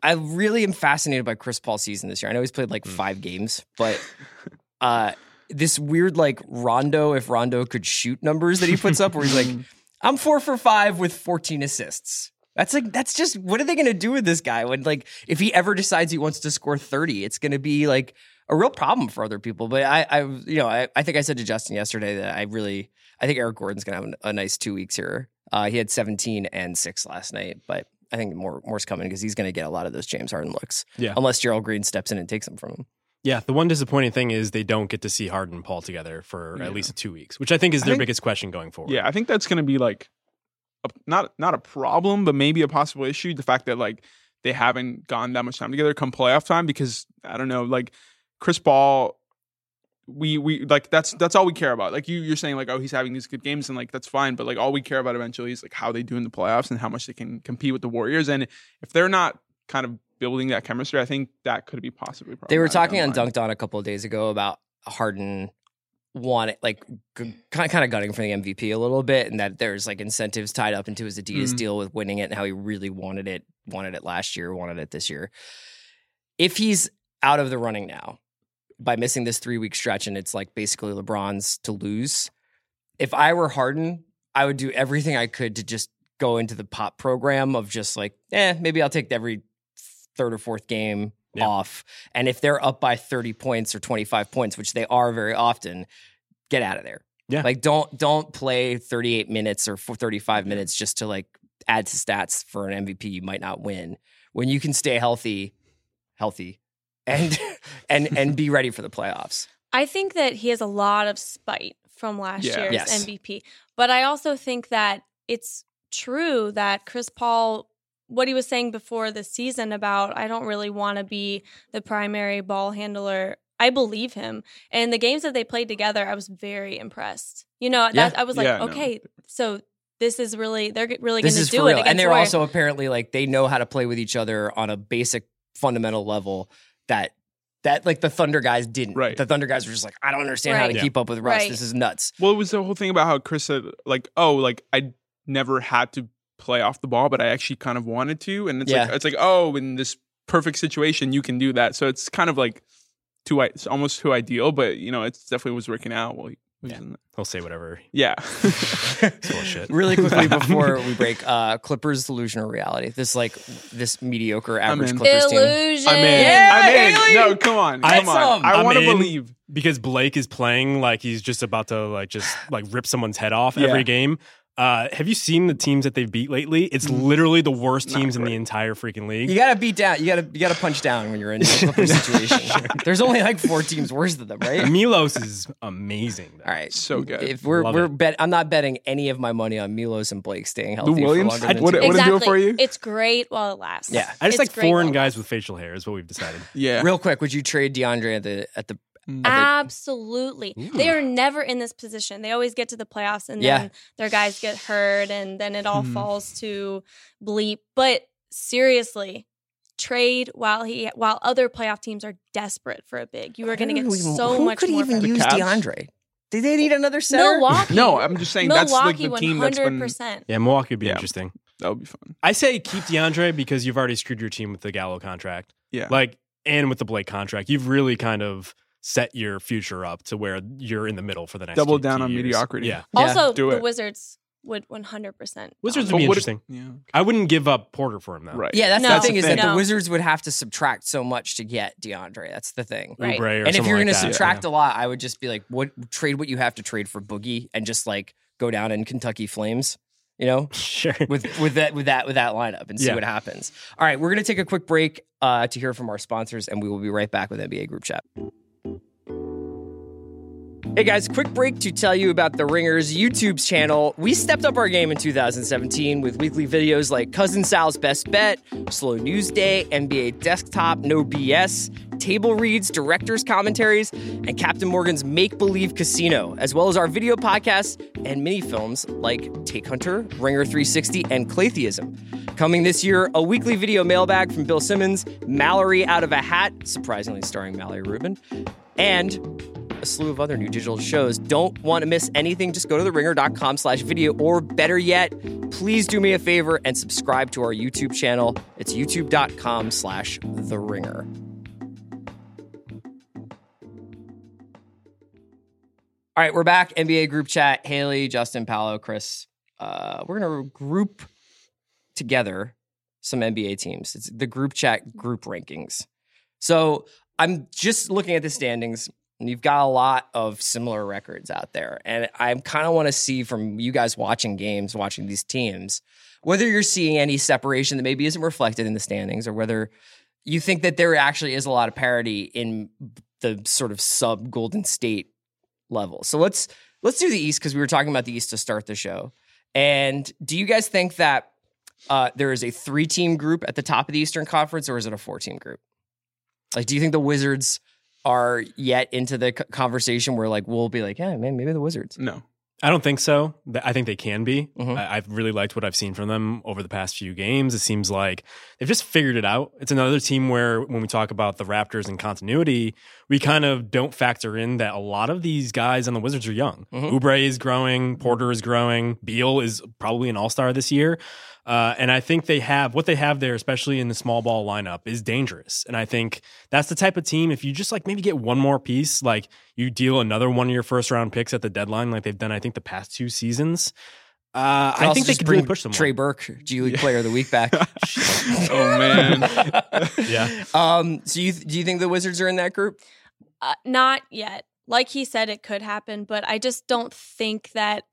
I really am fascinated by Chris Paul's season this year. I know he's played like Mm. five games, but uh, this weird like Rondo if Rondo could shoot numbers that he puts up, where he's like, I'm four for five with 14 assists. That's like that's just what are they going to do with this guy when like if he ever decides he wants to score 30, it's going to be like a real problem for other people. But I, I you know, I, I think I said to Justin yesterday that I really I think Eric Gordon's going to have a nice two weeks here. Uh, he had 17 and six last night, but I think more more's coming because he's going to get a lot of those James Harden looks. Yeah. unless Gerald Green steps in and takes them from him. Yeah, the one disappointing thing is they don't get to see Harden and Paul together for Yeah. at least two weeks, which I think is their think- biggest question going forward. Yeah, I think that's going to be like a, not not a problem, but maybe a possible issue. The fact that like they haven't gone that much time together come playoff time because I don't know, like Chris Paul, we we like that's that's all we care about. Like you you're saying like oh he's having these good games and like that's fine, but like all we care about eventually is like how they do in the playoffs and how much they can compete with the Warriors. And if they're not kind of building that chemistry, I think that could be possibly. They were talking on. Dunked On a couple of days ago about Harden wanted like kind of kind of gunning for the MVP a little bit, and that there's like incentives tied up into his Adidas Mhm. deal with winning it, and how he really wanted it, wanted it last year, wanted it this year. If he's out of the running now by missing this three week stretch, and it's like basically LeBron's to lose. If I were Harden, I would do everything I could to just go into the pop program of just like, eh, maybe I'll take every third or fourth game Yeah. off. And if they're up by 30 points or 25 points, which they are very often, get out of there. Yeah. Like don't don't play 38 minutes or for 35 minutes just to like add to stats for an MVP you might not win. When you can stay healthy, healthy and and and be ready for the playoffs. I think that he has a lot of spite from last Yeah. year's Yes. MVP. But I also think that it's true that Chris Paul, what he was saying before the season about, I don't really want to be the primary ball handler. I believe him. And the games that they played together, I was very impressed. You know, that, I was like, Yeah, no. okay, so this is really, they're really going to do for it. real. against And they're Warriors. also apparently like they know how to play with each other on a basic fundamental level that that like the Thunder guys didn't. Right. The Thunder guys were just like, I don't understand how to Yeah. keep up with Russ. Right. This is nuts. Well, it was the whole thing about how Chris said, like, oh, like I never had to play off the ball, but I actually kind of wanted to, and it's like it's like, oh, in this perfect situation, you can do that. So it's kind of like too, i- it's almost too ideal, but you know, it's definitely was working out. Well, yeah. He'll say whatever. yeah. It's bullshit. Really quickly before we break, uh, Clippers delusion or reality. This like this mediocre average in. Clippers team. Illusion. I'm in. Yeah, I'm in. Haley! No, come on, I- come on. Some. I want to believe. because Blake is playing like he's just about to like just like rip someone's head off Yeah. every game. Uh, have you seen the teams that they've beat lately? It's Mm. literally the worst teams in the entire freaking league. You gotta beat down. You gotta you gotta punch down when you're in a Clippers situation. There's only like four teams worse than them, right? Milos is amazing. though. All right, So good. If we're Love we're it. bet, I'm not betting any of my money on Milos and Blake staying healthy. for Williams? longer I- than what- two what- weeks. it do exactly. for you? It's great while it lasts. Yeah. I just It's like great while foreign it guys with facial hair is what we've decided. Yeah. Real quick, would you trade DeAndre at the at the? Mm. Absolutely. They are never in this position. They always get to the playoffs and Yeah. then their guys get hurt and then it all Mhm. falls to bleep. But seriously, trade while he while other playoff teams are desperate for a big. You are going to get Who- so who much could more. even use Cavs? DeAndre? Did they need another center? Milwaukee. No, I'm just saying that's like Milwaukee the team that's been. 100%. Yeah, Milwaukee would be Yeah. interesting. That would be fun. I say keep DeAndre because you've already screwed your team with the Gallo contract. Yeah. Like, and with the Blake contract, you've really kind of set your future up to where you're in the middle for the next Double two- down two on years. mediocrity. Yeah. Yeah, Also, do the it. Wizards would 100%. Wizards But would be what- interesting. Yeah. I wouldn't give up Porter for him though. Right. Yeah, that's No. the thing is that the Wizards would have to subtract so much to get DeAndre. That's the thing. Right. Oubre or and if you're like going to that. subtract a lot, I would just be like, what trade what you have to trade for Boogie and just like go down in Kentucky Flames, you know, sure. with with that with that with that lineup and see Yeah. what happens. All right, we're going to take a quick break uh, to hear from our sponsors, and we will be right back with NBA Group Chat. Hey guys, quick break to tell you about the Ringers YouTube's channel. We stepped up our game in 2017 with weekly videos like Cousin Sal's Best Bet, Slow News Day, NBA Desktop, No BS, table reads, director's commentaries, and Captain Morgan's Make Believe Casino, as well as our video podcasts and mini films like Take Hunter, Ringer 360, and Claytheism. Coming this year, a weekly video mailbag from Bill Simmons, Mallory Out of a Hat, surprisingly starring Mallory Rubin, and a slew of other new digital shows. Don't want to miss anything? Just go to theringer.com slash video, or better yet, please do me a favor and subscribe to our YouTube channel. It's youtube.com slash the All right, we're back. NBA group chat. Haley, Justin, Paolo, Chris. Uh, we're gonna group together some NBA teams. It's the group chat group rankings. So I'm just looking at the standings, and you've got a lot of similar records out there. And I kind of want to see from you guys watching games, watching these teams, whether you're seeing any separation that maybe isn't reflected in the standings, or whether you think that there actually is a lot of parity in the sort of sub Golden State level. So let's let's do the East because we were talking about the East to start the show. And do you guys think that uh, there is a three team group at the top of the Eastern Conference, or is it a four team group? Like, do you think the Wizards are yet into the conversation where like we'll be like, yeah, man, maybe the Wizards. No. I don't think so. I think they can be. Mhm. I- I've really liked what I've seen from them over the past few games. It seems like they've just figured it out. It's another team where, when we talk about the Raptors and continuity, we kind of don't factor in that a lot of these guys on the Wizards are young. Mhm. Oubre is growing, Porter is growing, Beal is probably an all star this year. Uh, and I think they have what they have there, especially in the small ball lineup, is dangerous. And I think that's the type of team. If you just like maybe get one more piece, like you deal another one of your first round picks at the deadline, like they've done, I think the past two seasons. Uh, I think they could bring really push them. Trey Burke, G League Player of the Week back. oh man. Yeah. Um. So you do you think the Wizards are in that group? Uh, not yet. Like he said, it could happen, but I just don't think that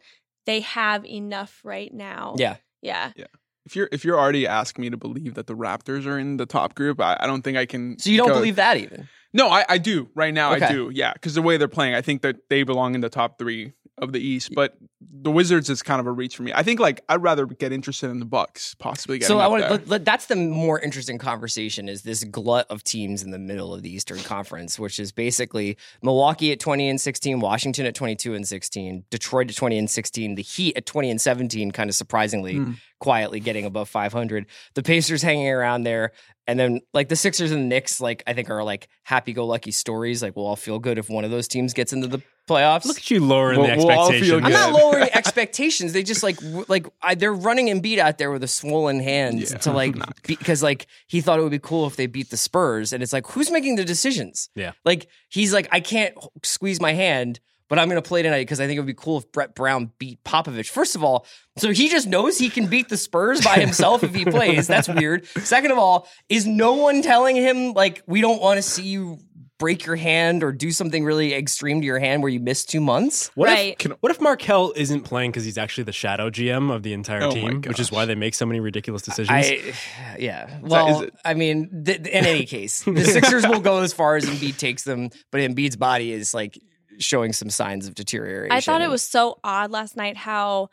they have enough right now. Yeah. Yeah. Yeah. If you're if you're already asking me to believe that the Raptors are in the top group, I, I don't think I can. So you don't go- believe that even? No, I, I do right now. Okay. I do. Yeah, because the way they're playing, I think that they belong in the top three of the East. But the Wizards is kind of a reach for me. I think like I'd rather get interested in the Bucks, possibly So I want there. let, let- that's the more interesting conversation is this glut of teams in the middle of the Eastern Conference, which is basically Milwaukee at 20 and 16, Washington at 22 and 16, Detroit at 20 and 16, the Heat at 20 and 17, kind of surprisingly Hmm. quietly getting above 500. The Pacers hanging around there. And then like the Sixers and the Knicks, like I think are like happy go lucky stories. Like we'll all feel good if one of those teams gets into the playoffs. Look at you lowering We'll- the we'll expectations. I'm not lowering expectations. They just like w- like I, they're running Embiid out there with a swollen hand Yeah. to like because like he thought it would be cool if they beat the Spurs, and it's like who's making the decisions? Yeah. like he's like I can't squeeze my hand, but I'm going to play tonight because I think it would be cool if Brett Brown beat Popovich. First of all, so he just knows he can beat the Spurs by himself if he plays. That's weird. Second of all, is no one telling him like we don't want to see you break your hand or do something really extreme to your hand where you miss two months? What Right. if what if Markelle isn't playing because he's actually the shadow GM of the entire Oh team, which is why they make so many ridiculous decisions? I, yeah. Well, is it- I mean, th- th- in any case, the Sixers will go as far as Embiid takes them, but Embiid's body is like showing some signs of deterioration. I thought it was so odd last night how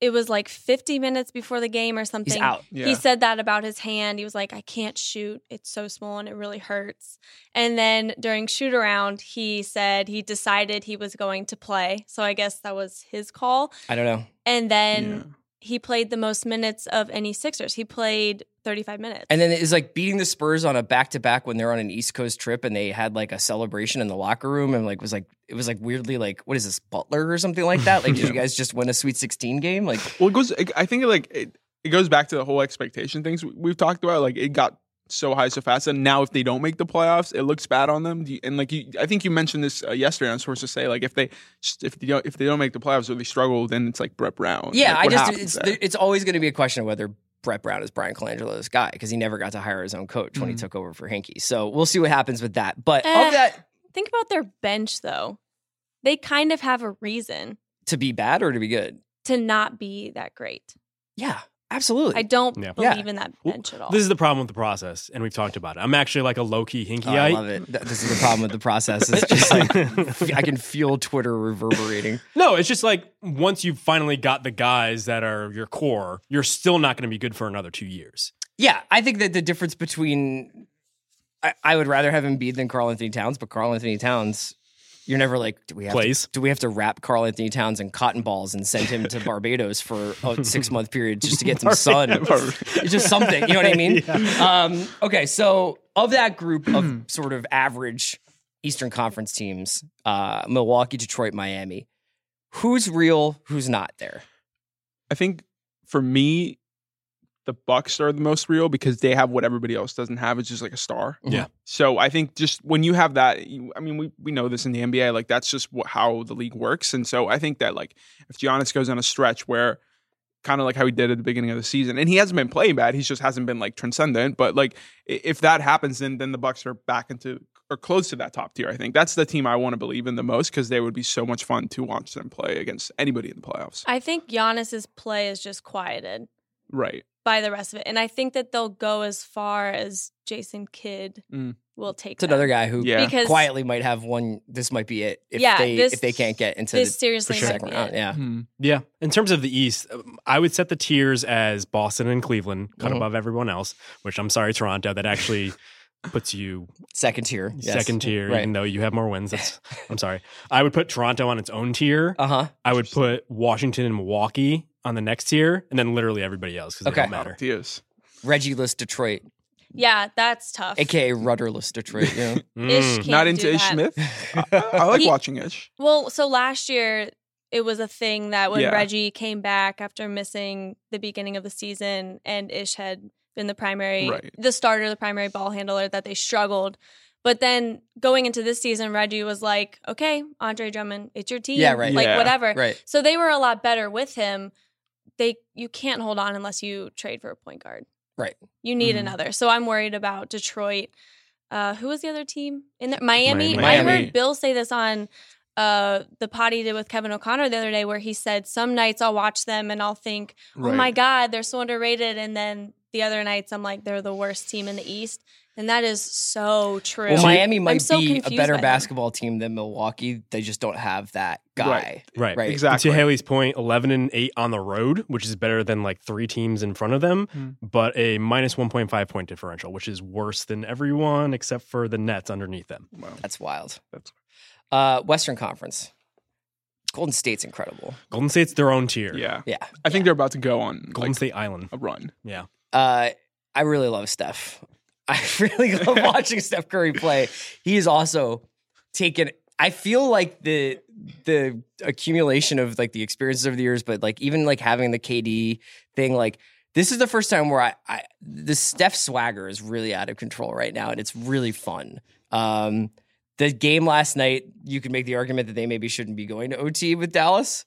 it was like 50 minutes before the game or something. he's out. Yeah. He said that about his hand. He was like, I can't shoot. It's so small and it really hurts. And then during shoot around, he said he decided he was going to play. So I guess that was his call. I don't know. And then Yeah. He played the most minutes of any Sixers. He played 35 minutes. And then it's like beating the Spurs on a back to back when they're on an East Coast trip and they had like a celebration in the locker room and like was like it was like weirdly like what is this Butler or something like that? Like did you guys just win a Sweet Sixteen game? Like Well, it goes. I think like it, it goes back to the whole expectation things we- we've talked about. Like it got so high so fast, and now if they don't make the playoffs, it looks bad on them. You- And like you, I think you mentioned this uh, yesterday. I'm supposed to say like if they if they don't if they don't make the playoffs or they struggle, then it's like Brett Brown. Yeah, Like, I just it's there? it's always going to be a question of whether Brett Brown is Bryan Colangelo's guy because he never got to hire his own coach when he Mhm. took over for Hinkie. So we'll see what happens with that. But Eh. of that, Think about their bench though. They kind of have a reason to be bad or to be good, to not be that great. yeah, absolutely. I don't Yeah. believe Yeah. in that Well, bench at all. This is the problem with the process, and we've talked about it. I'm actually like a low key Hinkie Oh, I love it. Th- This is the problem with the process. It's just like f- I can feel Twitter reverberating. No, it's just like once you've finally got the guys that are your core, you're still not going to be good for another two years. Yeah, I think that the difference between I, I would rather have Embiid than Karl-Anthony Towns, but Karl-Anthony Towns, you're never like, do we have Plays. to, do we have to wrap Karl-Anthony Towns in cotton balls and send him to Barbados for a six month period just to get some sun? It's just something, you know what I mean? Um, okay, so of that group of sort of average Eastern Conference teams, uh, Milwaukee, Detroit, Miami, who's real, who's not there? I think for me, the Bucks are the most real because they have what everybody else doesn't have. It's just like a star. Mm-hmm. Yeah. So I think just when you have that, you, I mean, we we know this in the NBA. Like that's just what, how the league works. And so I think that like if Giannis goes on a stretch where kind of like how he did at the beginning of the season, and he hasn't been playing bad, he just hasn't been like transcendent. But like if that happens, then then the Bucks are back into or close to that top tier. I think that's the team I want to believe in the most because they would be so much fun to watch them play against anybody in the playoffs. I think Giannis's play is just quieted Right. By the rest of it, and I think that they'll go as far as Jason Kidd Mm. will take. It's another guy who Yeah. Because- quietly might have one. This might be it if Yeah, they this- if they can't get into This the seriously sure. second round. it. Yeah, Hmm. Yeah. In terms of the East, um, I would set the tiers as Boston and Cleveland, cut Mhm. above everyone else, which I'm sorry, Toronto, that actually puts you second tier. yes. second tier, Right. even though you have more wins. That's, I'm sorry. I would put Toronto on its own tier. Uh huh. I would put Washington and Milwaukee on the next tier, and then literally everybody else because Okay. they don't matter. Diaz. Reggie-less Detroit, Yeah, that's tough. aka rudderless Detroit. You know? Ish Mm. can't Not do into Ish that. Smith. I, I like He- watching Ish. Well, so last year it was a thing that when Yeah. Reggie came back after missing the beginning of the season and Ish had been the primary, Right. the starter, the primary ball handler, that they struggled. But then going into this season, Reggie was like, okay, Andre Drummond, it's your team. Yeah, right. Like, Yeah. whatever. right. So they were a lot better with him. They You can't hold on unless you trade for a point guard. Right. You need Mhm. another. So I'm worried about Detroit. Uh, who was the other team in there? Miami. Miami. I heard Bill say this on uh, the pod he did with Kevin O'Connor the other day, where he said some nights I'll watch them and I'll think, oh my god, they're so underrated, and then the other nights I'm like, they're the worst team in the East, and that is so true. Well, Miami might so be a better basketball team than Milwaukee. They just don't have that guy. Right. Right. Exactly. To Haley's point, 11 and 8 on the road, which is better than like three teams in front of them, Hmm. but a minus 1.5 point differential, which is worse than everyone except for the Nets underneath them. Wow. That's wild. That's- Uh, Western Conference. Golden State's incredible. Golden State's their own tier. Yeah. Yeah. I think they're about to go on Golden like, State Island. a run. Yeah. Uh, I really love Steph. I really love watching Steph Curry play. He is also taken. I feel like the the accumulation of like the experiences over the years, but like even like having the KD thing, like this is the first time where I, I the Steph swagger is really out of control right now, and it's really fun. Um, the game last night, you could make the argument that they maybe shouldn't be going to OT with Dallas.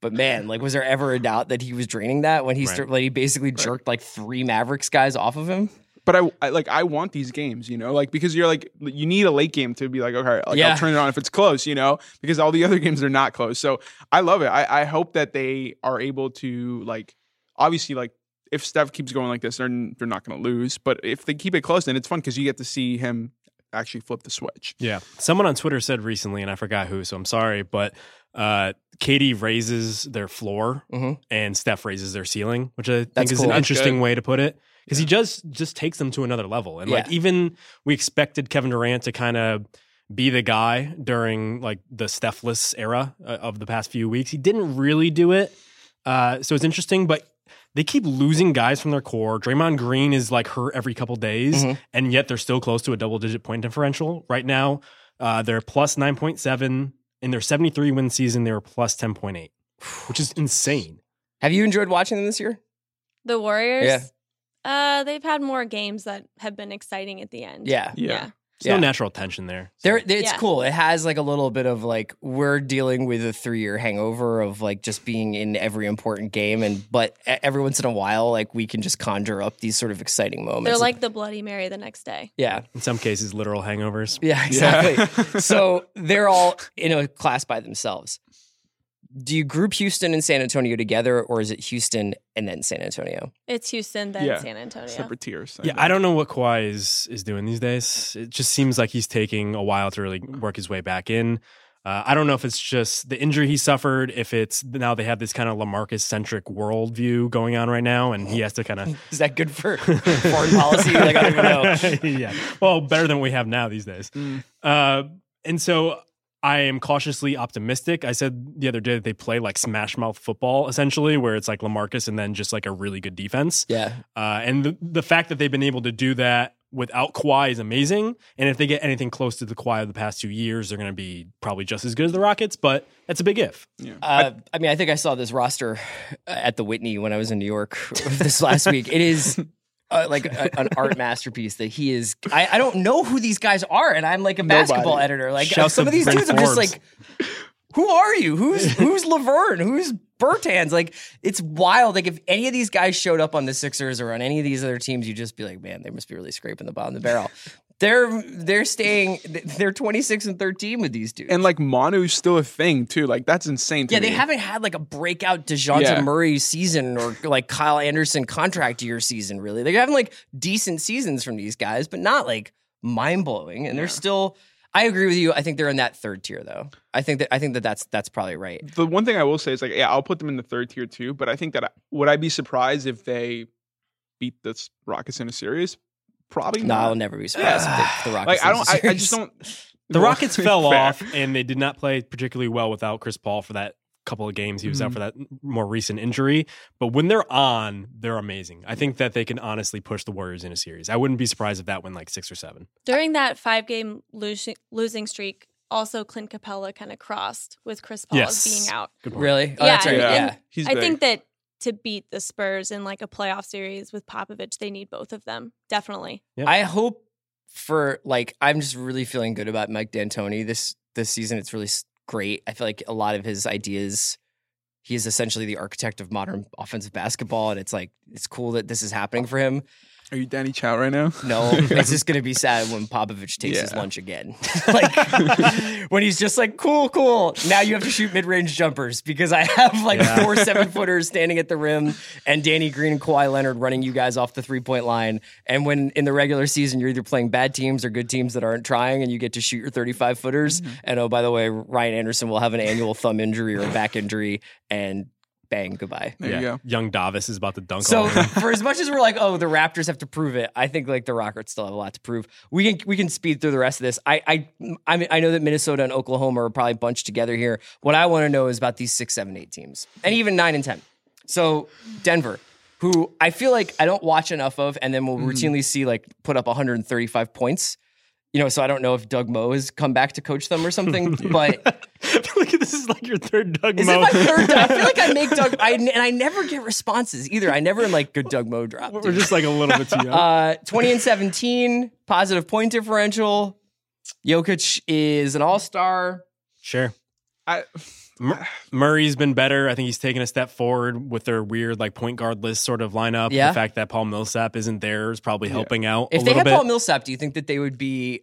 But man, like, was there ever a doubt that he was draining that when he Right. started? Like, he basically jerked like three Mavericks guys off of him. But I, I like I want these games, you know, like because you're like you need a late game to be like okay, like Yeah. I'll turn it on if it's close, you know, because all the other games are not close. So I love it. I, I hope that they are able to like obviously like if Steph keeps going like this, they're they're not going to lose. But if they keep it close, then it's fun because you get to see him actually flip the switch. Yeah. Someone on Twitter said recently, and I forgot who, so I'm sorry, but uh, KD raises their floor Mhm. and Steph raises their ceiling, which I think is cool. an That's interesting good. way to put it. Because he just just takes them to another level. And like even we expected Kevin Durant to kind of be the guy during like the Stephless era uh, of the past few weeks. He didn't really do it. Uh, so it's interesting, but they keep losing guys from their core. Draymond Green is like hurt every couple days, Mhm. and yet they're still close to a double digit point differential. Right now, uh, they're plus 9.7. In their 73 win season, they were plus 10.8, which is insane. Have you enjoyed watching them this year? The Warriors. Yeah. Uh, they've had more games that have been exciting at the end. Yeah. Yeah. There's no Yeah. natural tension there. So- There, it's Yeah. cool. It has like a little bit of like we're dealing with a three-year hangover of like just being in every important game, and but e- every once in a while, like we can just conjure up these sort of exciting moments. They're like the Bloody Mary the next day. yeah, in some cases, literal hangovers. yeah, exactly. so they're all in a class by themselves. Do you group Houston and San Antonio together, or is it Houston and then San Antonio? It's Houston, then Yeah. San Antonio. Separate tiers. Yeah, I don't know what Kawhi is is doing these days. It just seems like he's taking a while to really work his way back in. Uh, I don't know if it's just the injury he suffered, if it's now they have this kind of LaMarcus centric worldview going on right now, and he has to kind of Is that good for foreign policy? Like I don't even know. yeah. Well, better than we have now these days. Mm. Uh, and so I am cautiously optimistic. I said the other day that they play like smash mouth football, essentially, where it's like LaMarcus and then just like a really good defense. Yeah, Uh, and the, the fact that they've been able to do that without Kawhi is amazing. And if they get anything close to the Kawhi of the past two years, they're going to be probably just as good as the Rockets. But that's a big if. Yeah. Uh, I mean, I think I saw this roster at the Whitney when I was in New York this last week. It is uh, like a, an art masterpiece that he is. I, I don't know who these guys are, and I'm like a basketball editor. Like Shouts some of these dudes, I'm just like, who are you? Who's who's Lauvergne? Who's Bertans? Like it's wild. Like if any of these guys showed up on the Sixers or on any of these other teams, you'd just be like, man, they must be really scraping the bottom of the barrel. They're they're staying. They're 26 and 13 with these dudes. And like Manu's still a thing too. Like that's insane. To Yeah, they haven't had like a breakout Dejounte Yeah. Murray season or like Kyle Anderson contract year season, really. They're having like decent seasons from these guys, but not like mind blowing. And they're still I agree with you. I think they're in that third tier though. I think that I think that that's that's probably right. The one thing I will say is like, yeah, I'll put them in the third tier too. But I think that I, would I be surprised if they beat the Rockets in a series? Probably No, I'll never be surprised if, they, the Rockets. Like I don't. I, I just don't. The Well, Rockets fell fair. off and they did not play particularly well without Chris Paul for that couple of games. He was out Mhm. for that more recent injury. But when they're on, they're amazing. I think that they can honestly push the Warriors in a series. I wouldn't be surprised if that went like six or seven. During that five game losing, losing streak, also Clint Capela kind of crossed with Chris Paul Yes. being out. Good really. Oh, Yeah, that's right. and- Yeah. He's I big. think that to beat the Spurs in like a playoff series with Popovich, they need both of them. Definitely. Yep. I hope for like I'm just really feeling good about Mike D'Antoni this this season. It's really great. I feel like a lot of his ideas. He is essentially the architect of modern offensive basketball, and it's like it's cool that this is happening for him. Are you Danny Chau right now? No, it's just going to be sad when Popovich takes his lunch again. like when he's just like, cool, cool. Now you have to shoot mid range jumpers because I have like Yeah. four seven footers standing at the rim and Danny Green and Kawhi Leonard running you guys off the three point line. And when in the regular season, you're either playing bad teams or good teams that aren't trying and you get to shoot your 35 footers. Mm-hmm. And oh, by the way, Ryan Anderson will have an annual thumb injury or a back injury and bang, goodbye. There you go. Young Davis is about to dunk So on him. for as much as we're like, oh, the Raptors have to prove it, I think like the Rockets still have a lot to prove. We can we can speed through the rest of this. I I I, mean, I know that Minnesota and Oklahoma are probably bunched together here. What I want to know is about these six, seven, eight teams, and even nine and ten. So Denver, who I feel like I don't watch enough of, and then we'll mm-hmm. routinely see like put up 135 points. You know, so I don't know if Doug Moe has come back to coach them or something, but I feel like this is like your third Doug is Moe. it my third? Doug? I feel like I make Doug, I, and I never get responses either. I never am like good Doug Moe drop. We're just like a little bit too young. Uh, 20 and 17, positive point differential. Jokic is an all star. sure. I, Murray's been better. I think he's taken a step forward with their weird like point guard list sort of lineup. Yeah. The fact that Paul Millsap isn't there is probably Yeah. helping out If a they little had bit. Paul Millsap, do you think that they would be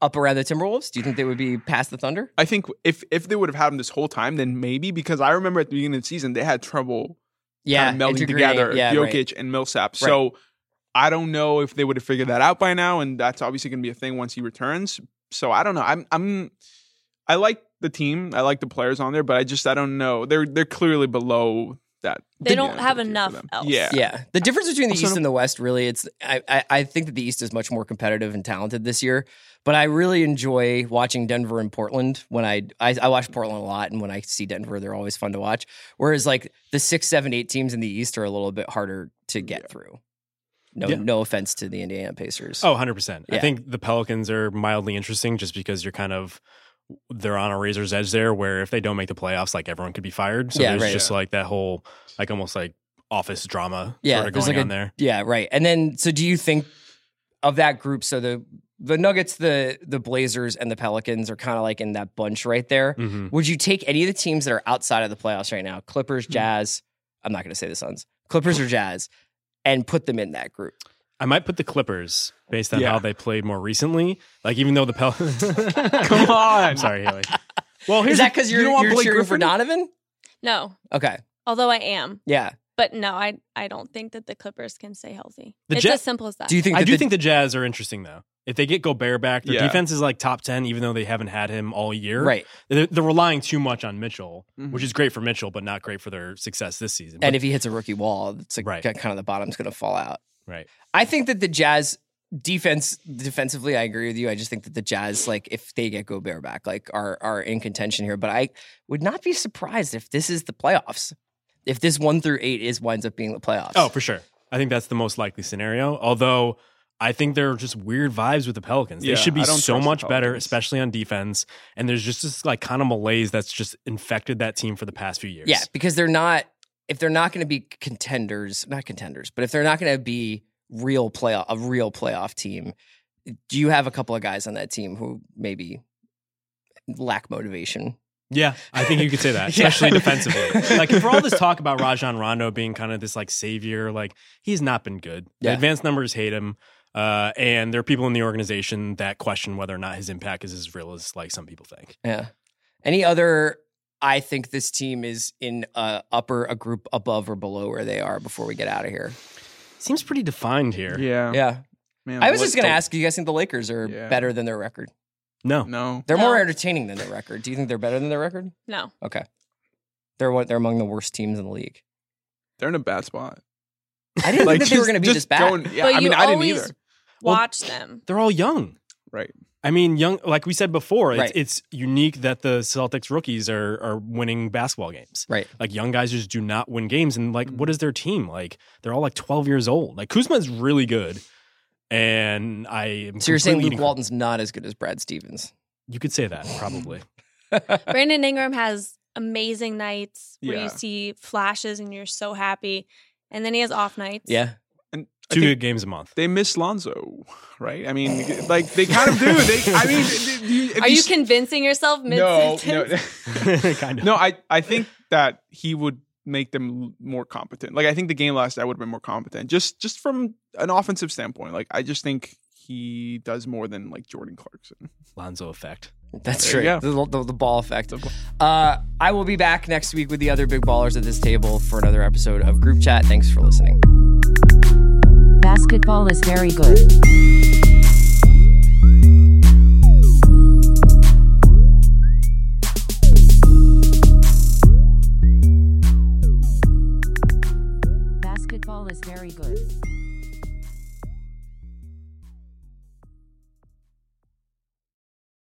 up around the Timberwolves? Do you think they would be past the Thunder? I think if if they would have had him this whole time, then maybe because I remember at the beginning of the season they had trouble Yeah, kind of melding integrating- together Yeah, Jokic right. and Millsap. So I don't know if they would have figured that out by now, and that's obviously going to be a thing once he returns. So I don't know. I'm I'm I like the team. I like the players on there, but I just I don't know. They're they're clearly below that. They don't yeah, have third tier for enough else. Yeah. Yeah, the difference between the Also, East and the West really, it's I, I I think that the East is much more competitive and talented this year. But I really enjoy watching Denver and Portland. When I, I I watch Portland a lot, and when I see Denver, they're always fun to watch. Whereas like the six, seven, eight teams in the East are a little bit harder to get through. No, Yeah. no offense to the Indiana Pacers. Oh, 100%. I think the Pelicans are mildly interesting just because you're kind of they're on a razor's edge there where if they don't make the playoffs like everyone could be fired. So Yeah, there's right. just like that whole like almost like office drama Yeah, sort of going like on a there. yeah, right. And then so do you think of that group? So the the Nuggets, the the Blazers, and the Pelicans are kind of like in that bunch right there. Mhm. Would you take any of the teams that are outside of the playoffs right now? Clippers, Hmm. Jazz. I'm not going to say the Suns. Clippers or Jazz, and put them in that group. I might put the Clippers based on Yeah. how they played more recently. Like even though the Pelicans, Come on. I'm sorry, Haley. Well, here's Is that because you you're, don't want you're Blake cheering for Griffin? Donovan? No, Okay, although I am. yeah. But no, I I don't think that the Clippers can stay healthy. The it's Jet- as simple as that. Do you think? I do the- think the Jazz are interesting though. If they get Gobert back, their Yeah. defense is like top ten, even though they haven't had him all year. right? They're, they're relying too much on Mitchell, Mhm. which is great for Mitchell, but not great for their success this season. And But- if he hits a rookie wall, it's like Right. kind of the bottom's going to fall out. Right, I think that the Jazz defense defensively, I agree with you. I just think that the Jazz, like if they get Gobert back, like are are in contention here. But I would not be surprised if this is the playoffs. If this one through eight is winds up being the playoffs. oh for sure, I think that's the most likely scenario. Although I think there are just weird vibes with the Pelicans. Yeah, they should be so much better, especially on defense. And there's just this like kind of malaise that's just infected that team for the past few years. yeah, because they're not. If they're not going to be contenders, not contenders, but if they're not going to be real playoff, a real playoff team, do you have a couple of guys on that team who maybe lack motivation? Yeah, I think you could say that, Yeah. especially defensively. Like for all this talk about Rajon Rondo being kind of this like savior, like he's not been good. The advanced numbers hate him, uh, and there are people in the organization that question whether or not his impact is as real as like some people think. Yeah. Any other? I think this team is in a upper a group above or below where they are before we get out of here. Seems pretty defined here. Yeah. Yeah. Man, I was just going to ask you guys think the Lakers are Yeah. better than their record? No, No. They're more entertaining than their record. Do you think they're better than their record? no. Okay. They're what they're among the worst teams in the league. They're in a bad spot. I didn't Like, think that they were going to be just this bad. going- yeah, But I you mean, I didn't always either. Well- Watch them. they're all young. Right. I mean, young. Like we said before, it's, Right. it's unique that the Celtics rookies are are winning basketball games. right. Like young guys just do not win games, and like, what is their team like? They're all like twelve years old. Like Kuzma is really good, and I am So you're saying Luke eating- Walton's not as good as Brad Stevens? You could say that probably. Brandon Ingram has amazing nights where Yeah. you see flashes and you're so happy, and then he has off nights. Yeah. And I Two good games a month. they miss Lonzo, right? I mean, like they kind of do. They, I mean, you, if Are you s- convincing yourself no, no, kind of. no. I, I think that he would make them more competent. Like I think the game last night would have been more competent, just just from an offensive standpoint. Like I just think he does more than like Jordan Clarkson. Lonzo effect. That's true. you The, the, the ball effect. Uh, I will be back next week with the other big ballers at this table for another episode of Group Chat. Thanks for listening. Basketball is very good.